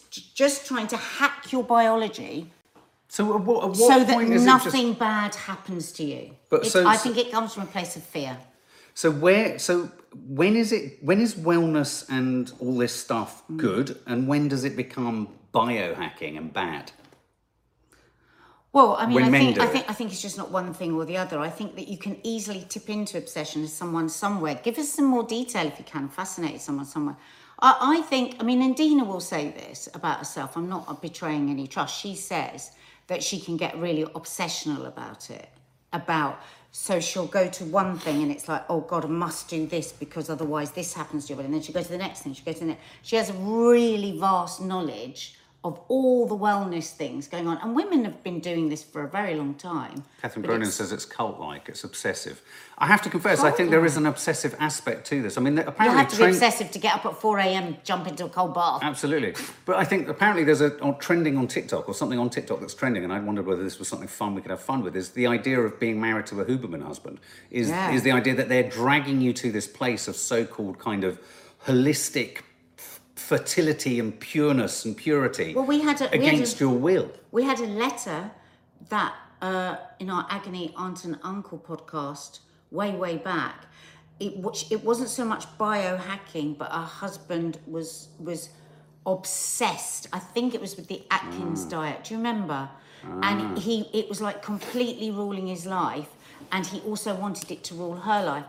[SPEAKER 2] just trying to hack your biology
[SPEAKER 1] So at what, at what
[SPEAKER 2] so that nothing
[SPEAKER 1] just...
[SPEAKER 2] bad happens to you.
[SPEAKER 1] But so-
[SPEAKER 2] I think it comes from a place of fear.
[SPEAKER 1] So where? So when is it? When is wellness and all this stuff
[SPEAKER 2] Mm.
[SPEAKER 1] good, and when does it become biohacking and bad?
[SPEAKER 2] Well, I mean, I think I think I think it's just not one thing or the other. I think that you can easily tip into obsession as someone somewhere. Give us some more detail if you can. Fascinate someone somewhere. I, I think. I mean, and Dina will say this about herself. I'm not betraying any trust. She says that she can get really obsessional about it. About so she'll go to one thing and it's like, oh God, I must do this because otherwise this happens to you. And then she goes to the next thing. She goes to the next. She has a really vast knowledge of all the wellness things going on. And women have been doing this for a very long time.
[SPEAKER 1] Catherine Cronin
[SPEAKER 2] it's-
[SPEAKER 1] says it's cult-like, it's obsessive. I have to confess, I think there is an obsessive aspect to this. I mean,
[SPEAKER 2] You
[SPEAKER 1] apparently,
[SPEAKER 2] have to be obsessive to get up at 4 a.m., jump into a cold bath.
[SPEAKER 1] Absolutely, but I think apparently there's a on trending on TikTok or something on TikTok that's trending, and I wondered whether this was something fun we could have fun with. Is the idea of being married to a Huberman husband? Is
[SPEAKER 2] Yeah.
[SPEAKER 1] is the idea that they're dragging you to this place of so-called kind of holistic fertility and pureness and purity
[SPEAKER 2] Well, we had a- we had a-
[SPEAKER 1] against your will?
[SPEAKER 2] We had a letter that uh, in our Agony Aunt and Uncle podcast way, way back. It, which, it wasn't so much biohacking, but her husband was was obsessed. I think it was with the Atkins diet. Do you remember? And he it was like completely ruling his life, and he also wanted it to rule her life.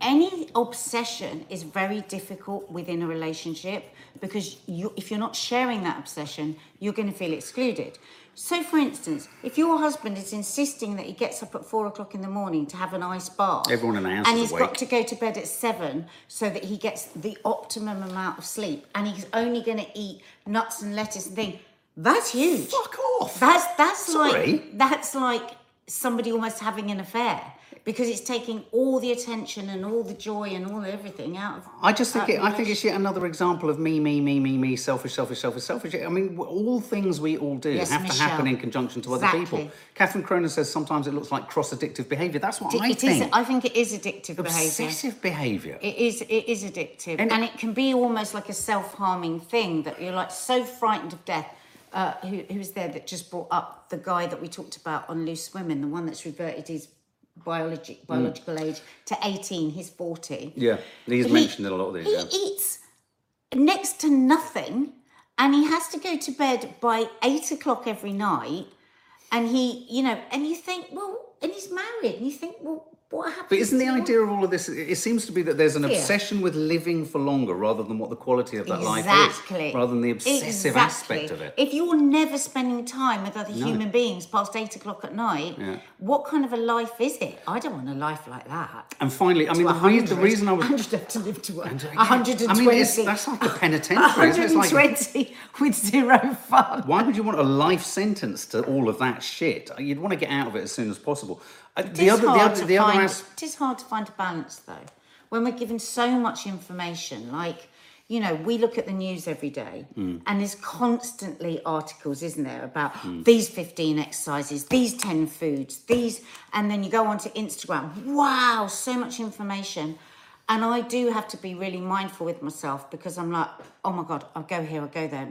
[SPEAKER 2] Any obsession is very difficult within a relationship because you, if you're not sharing that obsession, you're going to feel excluded. So, for instance, if your husband is insisting that he gets up at four o'clock in the morning to have an ice bath,
[SPEAKER 1] Everyone in the house
[SPEAKER 2] and he's
[SPEAKER 1] awake.
[SPEAKER 2] got to go to bed at seven so that he gets the optimum amount of sleep, and he's only going to eat nuts and lettuce and thing, that's huge.
[SPEAKER 1] Fuck off!
[SPEAKER 2] That's that's
[SPEAKER 1] Sorry?
[SPEAKER 2] like that's like somebody almost having an affair because it's taking all the attention and all the joy and all everything out of.
[SPEAKER 1] I just think it, I think it's yet another example of me, me, me, me, me, selfish, selfish, selfish, selfish. I mean, all things we all do
[SPEAKER 2] Yes,
[SPEAKER 1] have to happen in conjunction to other
[SPEAKER 2] Exactly.
[SPEAKER 1] people. Catherine Cronin says sometimes it looks like cross-addictive behaviour. That's what I
[SPEAKER 2] It is.
[SPEAKER 1] think.
[SPEAKER 2] I think it is addictive behaviour.
[SPEAKER 1] Obsessive behaviour.
[SPEAKER 2] It is. It is addictive,
[SPEAKER 1] And-
[SPEAKER 2] and, it can be almost like a self-harming thing that you're like so frightened of death. Uh, who, who was there that just brought up the guy that we talked about on Loose Women, the one that's reverted his biology, mm. biological age to 18, he's 40.
[SPEAKER 1] Yeah, he's
[SPEAKER 2] He-
[SPEAKER 1] mentioned in a lot of these.
[SPEAKER 2] He
[SPEAKER 1] Yeah.
[SPEAKER 2] eats next to nothing and he has to go to bed by eight o'clock every night. And he, you know, and you think, well, and he's married, and you think, well, what happened?
[SPEAKER 1] But isn't the idea of all of this? It seems to be that there's an
[SPEAKER 2] Fear.
[SPEAKER 1] obsession with living for longer rather than what the quality of that life is, rather than the obsessive aspect of it.
[SPEAKER 2] If you're never spending time with other human beings past eight o'clock at night,
[SPEAKER 1] Yeah.
[SPEAKER 2] what kind of a life is it? I don't want a life like that.
[SPEAKER 1] And finally, I mean, the, the reason I was
[SPEAKER 2] 100 to live to a- 120.
[SPEAKER 1] Uh, I mean, that's like a penitentiary. isn't it? It's like,
[SPEAKER 2] 120 with zero fun.
[SPEAKER 1] why would you want a life sentence to all of that shit? You'd want to get out of it as soon as possible. Uh, the other, the other, the other
[SPEAKER 2] find.
[SPEAKER 1] as-
[SPEAKER 2] It is hard to find a balance, though, when we're given so much information. Like, you know, we look at the news every day,
[SPEAKER 1] Mm.
[SPEAKER 2] and there's constantly articles, isn't there, about
[SPEAKER 1] Mm.
[SPEAKER 2] these 15 exercises, these 10 foods, these, and then you go onto Instagram. Wow, so much information. And I do have to be really mindful with myself because I'm like, oh my God, I'll go here, I'll go there.